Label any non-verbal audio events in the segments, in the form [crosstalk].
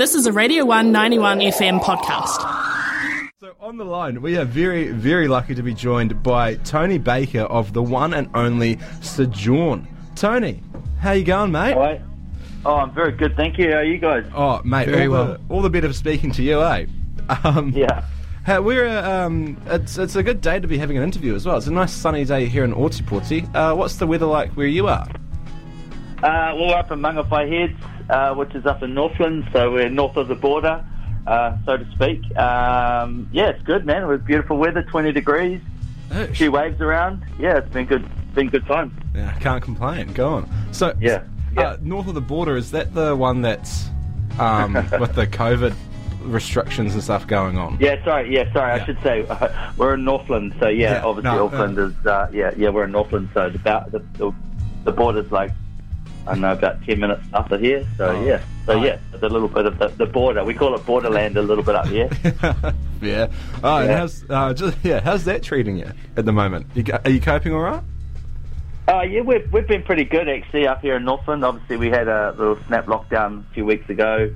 This is a Radio 191 FM podcast. So on the line, we are very, very lucky to be joined by Tony Baker of the one and only Sojourn. Tony, how you going, mate? Hi. Oh, I'm very good, thank you. How are you guys? Oh, mate, Very all, well. the, all the better for speaking to you, eh? Um, Yeah. We're uh, um, it's it's a good day to be having an interview as well. It's a nice sunny day here in Ōtepoti. Uh, what's the weather like where you are? Uh, we're up in Mangawhai Heads, uh, which is up in Northland, so we're north of the border, uh, so to speak. Um, yeah, it's good, man. It was beautiful weather, 20 degrees, a few waves around. Yeah, it's been good. Been good time. Yeah, I can't complain. Go on. So Yeah, yeah. Uh, north of the border is that the one that's um, [laughs] with the COVID restrictions and stuff going on? Yeah, sorry. Yeah, sorry. Yeah. I should say [laughs] we're in Northland. So yeah, Yeah, obviously no, Auckland is. Uh, yeah, yeah, we're in Northland. So the, the the border's like I know about ten minutes up of here. So Oh. yeah, so Oh. yeah, it's a little bit of the, the border. We call it borderland a little bit up here. [laughs] yeah. Oh, and Yeah. how's uh, just yeah? How's that treating you at the moment? You, are you coping all right? Uh, yeah, we've, we've been pretty good actually up here in Northland. Obviously, we had a little snap lockdown a few weeks ago.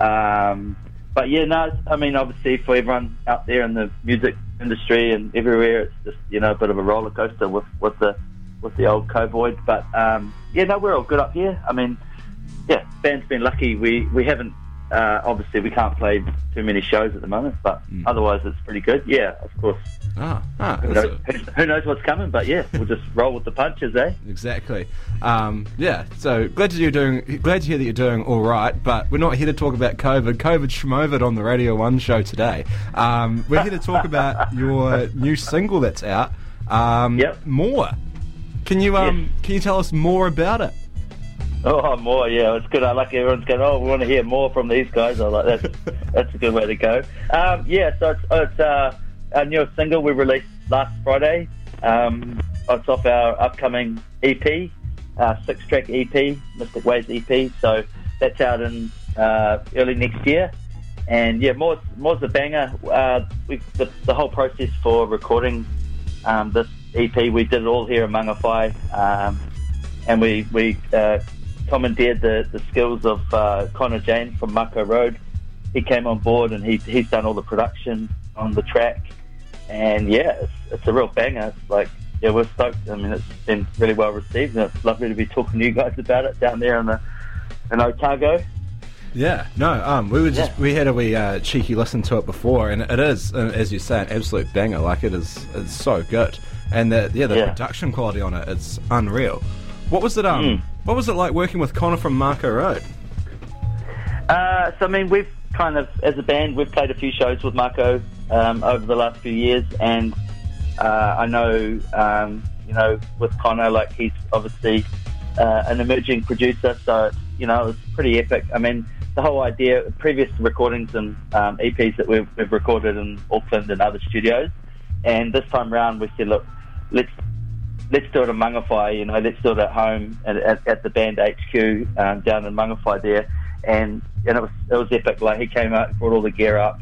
Um, but yeah, no, I mean, obviously, for everyone out there in the music industry and everywhere, it's just you know a bit of a roller coaster with, with the with the old COVID. But um, yeah, no, we're all good up here. I mean, yeah, band's been lucky. We we haven't uh, obviously we can't play too many shows at the moment, but otherwise it's pretty good. Yeah, of course. Ah, ah Who knows, a- who- who knows what's coming? But yeah, we'll just roll with the punches, eh? Exactly. Um, yeah. So glad to you're doing. Glad to hear that you're doing all right. But we're not here to talk about COVID. COVID schmovid on the Radio One show today. Um, we're here to talk about your new single that's out. Um, Yep. More. Can you um, can you tell us more about it? Oh, more, yeah, it's good. I like everyone's going, oh, we want to hear more from these guys. I like that's [laughs] that's a good way to go. Um, yeah, so it's, it's uh, our newest single we released last Friday. Um, it's off our upcoming EP, uh, six track EP, Mystic Ways EP. So that's out in uh, early next year. And yeah, more's, more's a banger. Uh, we, the, the whole process for recording um, this EP, we did it all here in Mangawhai. Um, and we we uh, commandeered the, the skills of uh, Connor Jane from Mako Road. He came on board and he, he's done all the production on the track. And yeah, it's, it's a real banger. It's like, yeah, we're stoked. I mean, it's been really well received and it's lovely to be talking to you guys about it down there in the in Otago. Yeah, no. Um, we were just Yeah. we had a wee uh, cheeky listen to it before, and it is, uh, as you say, an absolute banger. Like it is, it's so good, and the yeah, the Yeah. production quality on it, it's unreal. What was it? Um, Mm. what was it like working with Connor from Mako Road? Uh, so I mean, we've kind of, as a band, we've played a few shows with Marco um, over the last few years, and uh, I know, um, you know, with Connor, like he's obviously uh, an emerging producer, so you know, it's pretty epic. I mean, the whole idea, previous recordings and um, EPs that we've, we've recorded in Auckland and other studios, and this time round we said, look, let's let's do it in Mangawhai, you know, let's do it at home at, at, at the band HQ um, down in Mangawhai there. And, and it was it was epic. Like he came out, brought all the gear up.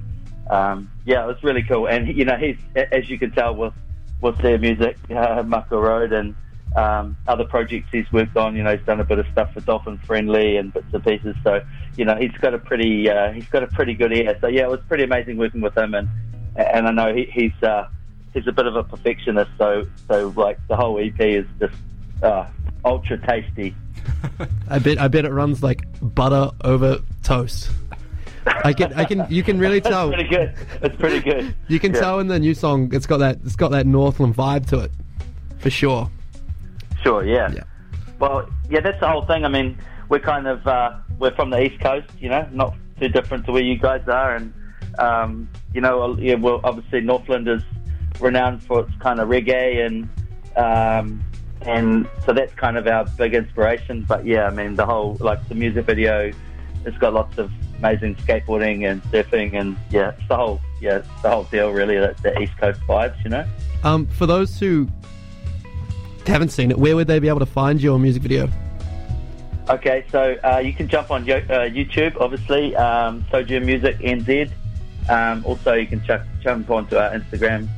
Um, yeah, it was really cool. And you know, he's as you can tell with with their music, uh, Road and um, other projects he's worked on. You know, he's done a bit of stuff for Dolphin Friendly and bits and pieces. So you know, he's got a pretty uh, he's got a pretty good ear. So yeah, it was pretty amazing working with him. And and I know he, he's uh, he's a bit of a perfectionist. So so like the whole EP is just uh, ultra tasty. [laughs] I bet I bet it runs like butter over toast. I can I can you can really [laughs] tell pretty good. It's pretty good. you can Yeah. tell in the new song it's got that it's got that Northland vibe to it. For sure. Sure, yeah. Yeah. Well, yeah, that's the whole thing. I mean, we're kind of uh, we're from the east coast, you know, not too different to where you guys are, and um, you know, yeah, well, obviously Northland is renowned for its kind of reggae, and um, and so that's kind of our big inspiration. But yeah, I mean, the whole like the music video, it's got lots of amazing skateboarding and surfing, and yeah, it's the whole yeah, it's the whole deal really. That's the east coast vibes, you know. Um, for those who haven't seen it, where would they be able to find your music video? Okay, so uh, you can jump on uh, YouTube, obviously, um, Sojourn Music NZ. Um, also, you can chuck, jump onto our Instagram,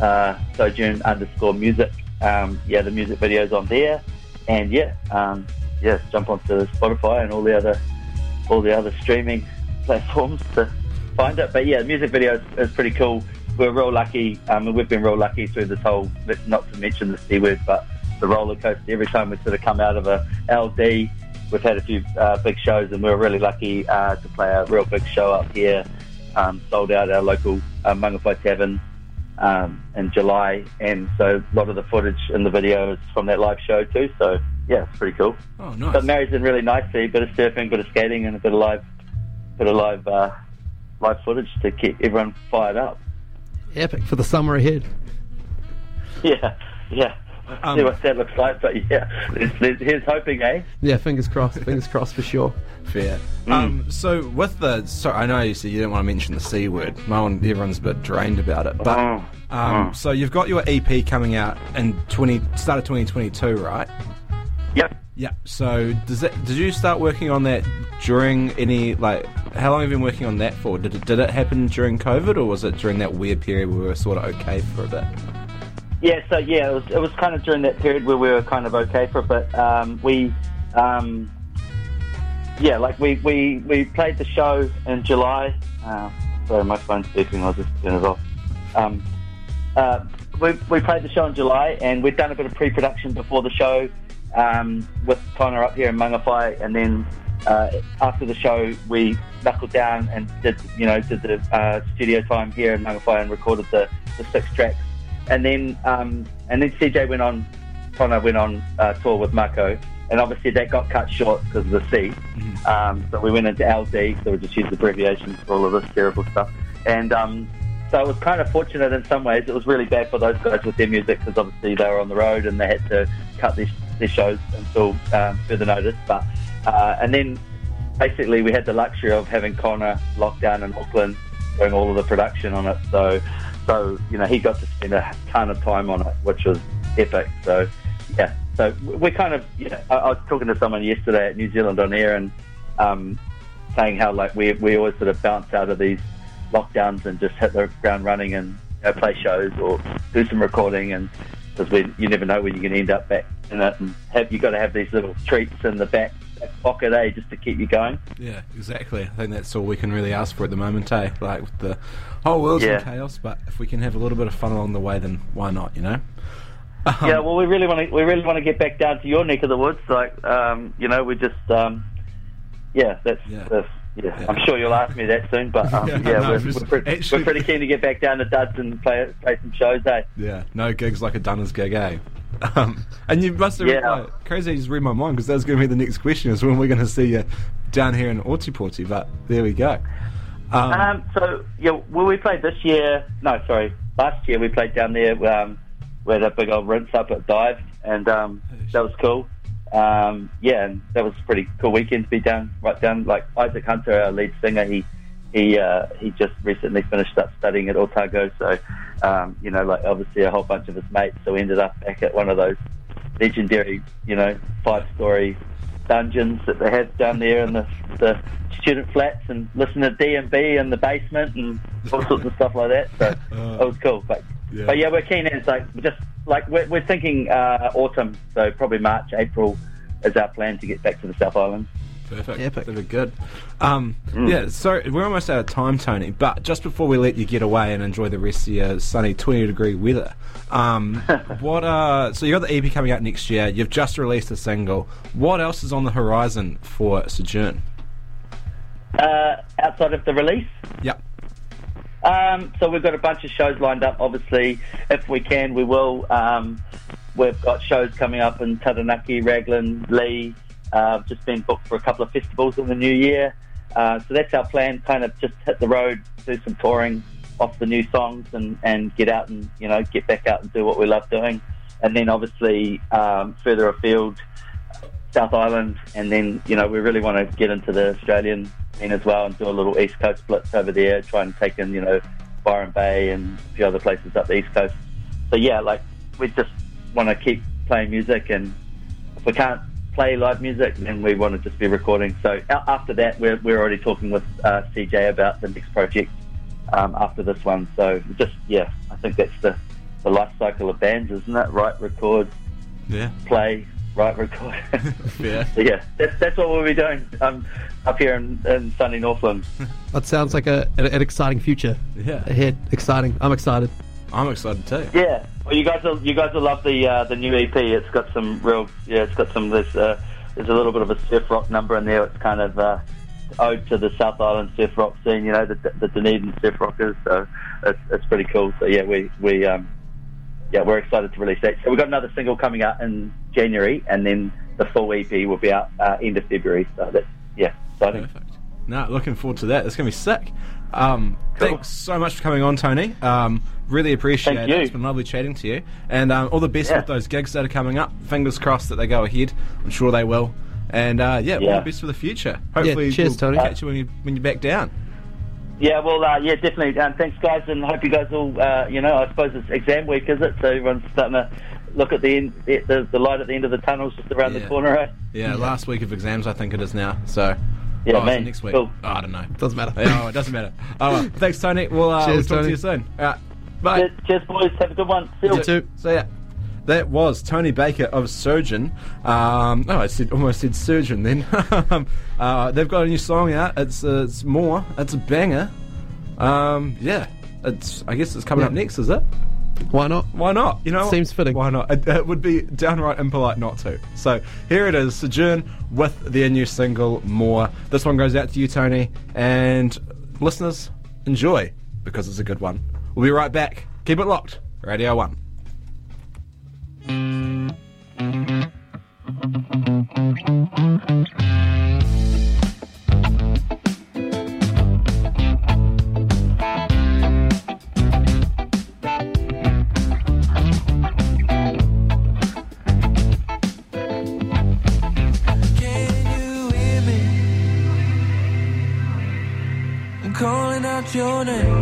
uh, Sojourn underscore music. Um, yeah, the music video's on there, and yeah, um, yeah, jump onto Spotify and all the other, all the other streaming [laughs] platforms to find it. But yeah, the music video is, is pretty cool. We're real lucky. Um, and we've been real lucky through this whole, not to mention the C word, but the roller coaster. Every time we sort of come out of a LD, we've had a few uh, big shows, and we are really lucky uh, to play a real big show up here. Um, sold out our local uh, Mangawhai Tavern um, in July, and so a lot of the footage in the video is from that live show too. So yeah, it's pretty cool. Oh, nice. But marries in really nicely. Bit of surfing, bit of skating, and a bit of live, bit of live, uh, live footage to keep everyone fired up. Epic for the summer ahead. Yeah, yeah. Um, See what that looks like, but yeah, there's, there's, here's hoping, eh? Yeah, fingers crossed. fingers crossed for sure. Fair. Mm. Um, so with the, so I know you said you didn't want to mention the c word. No one, everyone's a bit drained about it. But Oh, um, oh. so you've got your EP coming out in twenty start of twenty twenty two, right? Yep. Yeah. So does that? Did you start working on that during any like? How long have you been working on that for? Did it, did it happen during COVID, or was it during that weird period where we were sort of okay for a bit? Yeah, so yeah, it was, it was kind of during that period where we were kind of okay for it, but um, we, um, yeah, like we, we, we played the show in July. Uh, sorry, my phone's beeping, I'll just turn it off. Um, uh, we, we played the show in July, and we'd done a bit of pre-production before the show um, with Connor up here in Mangawhai, and then uh, after the show, we knuckled down and did, you know, did the uh, studio time here in Mangawhai and recorded the, the six tracks and then um, and then CJ went on, Connor went on uh, tour with Mako, and obviously that got cut short because of the C. Um, so we went into LD, so we just used abbreviations for all of this terrible stuff. And um, so it was kind of fortunate in some ways. It was really bad for those guys with their music because obviously they were on the road and they had to cut their, their shows until um, further notice. But uh, and then basically we had the luxury of having Connor locked down in Auckland doing all of the production on it. So so you know he got to spend a ton of time on it, which was epic. So yeah, so we're kind of you know I, I was talking to someone yesterday at New Zealand on air and um, saying how like we we always sort of bounce out of these lockdowns and just hit the ground running and you know, play shows or do some recording and because you never know when you're going to end up back in it and have you got to have these little treats in the back, back pocket eh just to keep you going. Yeah, exactly. I think that's all we can really ask for at the moment, eh? Like with the whole world's Yeah. in chaos, but if we can have a little bit of fun along the way, then why not? You know. Um, [laughs] yeah, well, we really want to we really want to get back down to your neck of the woods. Like, um, you know, we just, um, yeah, that's, Yeah. that's yeah. Yeah. I'm sure you'll ask me that soon, but um, [laughs] Yeah, yeah, no, we're, just- we're, pretty, actually- we're pretty keen to get back down to Duds and play play some shows, eh? Yeah, no gigs like a Dunners gig, eh? Um, and you must have Yeah. like, crazy. You just read my mind because that was going to be the next question: is when we're going to see you down here in Ōtepoti. But there we go. Um, Um, so yeah, well, we played this year. No, sorry, last year we played down there. Um, we had a big old rinse up at Dive, and um, that was cool. Um, yeah, and that was a pretty cool weekend to be down right down. Like Isaac Hunter, our lead singer, he he uh, he just recently finished up studying at Otago, so um, you know, like obviously a whole bunch of his mates. So we ended up back at one of those legendary, you know, five story dungeons that they had down there in the, the student flats and listen to D&B in the basement and all sorts of stuff like that. So [laughs] it was cool. But Yeah. but yeah we're keen. It's like just like we're, we're thinking uh, autumn, so probably March, April is our plan to get back to the South Island. Perfect. Epic. That'd be good. Um, Yeah, so we're almost out of time, Tony. But just before we let you get away and enjoy the rest of your sunny 20 degree weather, um, [laughs] what? Uh, so you got the EP coming out next year. You've just released a single. What else is on the horizon for Sojourn? Uh, outside of the release, Yep. Um, so we've got a bunch of shows lined up. Obviously, if we can, we will. Um, we've got shows coming up in Taranaki, Raglan, Lee. Uh, just been booked for a couple of festivals in the new year. Uh, so that's our plan. Kind of just hit the road, do some touring off the new songs, and, and get out and you know get back out and do what we love doing. And then obviously um, further afield, South Island, and then you know we really want to get into the Australian scene as well and do a little East Coast blitz over there, try and take in you know Byron Bay and a few other places up the East Coast. So yeah, like we just want to keep playing music, and if we can't play live music, then we want to just be recording. So after that, we're we're already talking with uh, CJ about the next project um, after this one. So just yeah, I think that's the the life cycle of bands, isn't it? Write, record, Yeah. play, right, record. [laughs] [laughs] Yeah. So, yeah, that's, that's what we'll be doing um, up here in, in sunny Northland. [laughs] That sounds like a, an, an exciting future Yeah. ahead. Exciting. I'm excited. I'm excited too. Yeah, well, you guys will you guys will love the uh, the new EP. It's got some real yeah, it's got some there's uh, there's a little bit of a surf rock number in there. It's kind of uh, ode to the South Island surf rock scene. You know, the, the Dunedin surf rockers. So it's, it's pretty cool. So yeah, we we um, yeah we're excited to release that. So we've got another single coming out in January, and then the full EP will be out uh, end of February. So that's yeah, exciting. Perfect. No, looking forward to that. It's going to be sick. Um, Cool. Thanks so much for coming on, Tony. Um, really appreciate Thank it. you. It's been lovely chatting to you. And um, all the best Yeah. with those gigs that are coming up. Fingers crossed that they go ahead. I'm sure they will. And uh, yeah, all Yeah. the best for the future. Hopefully, cheers, we'll Tony. catch you when, you when you're back down. Yeah, well, uh, yeah, definitely. Um, thanks, guys, and hope you guys all, uh, you know, I suppose it's exam week, is it? So everyone's starting to look at the end, the, the light at the end of the tunnel's just around Yeah. the corner, eh? Yeah, last week of exams, I think it is now. So, Yeah, oh, man. next week. Cool. Oh, I don't know. Doesn't matter. Yeah, oh, it doesn't matter. Oh, well, thanks, Tony. We'll, uh, Cheers, we'll talk Tony. to you soon. All right. Bye. Cheers, cheers, boys. Have a good one. See you. You too. So yeah, that was Tony Baker of Surgeon. Um, oh, I said almost said Surgeon then. [laughs] uh, they've got a new song out. It's uh, it's more. It's a banger. Um, yeah, it's. I guess it's coming Yeah. up next, is it? Why not? Why not? You know, what? Seems fitting. Why not? It, it would be downright impolite not to. So here it is, Sojourn with their new single "More." This one goes out to you, Tony, and listeners, enjoy because it's a good one. We'll be right back. Keep it locked. Radio One. Can you hear me? I'm calling out your name.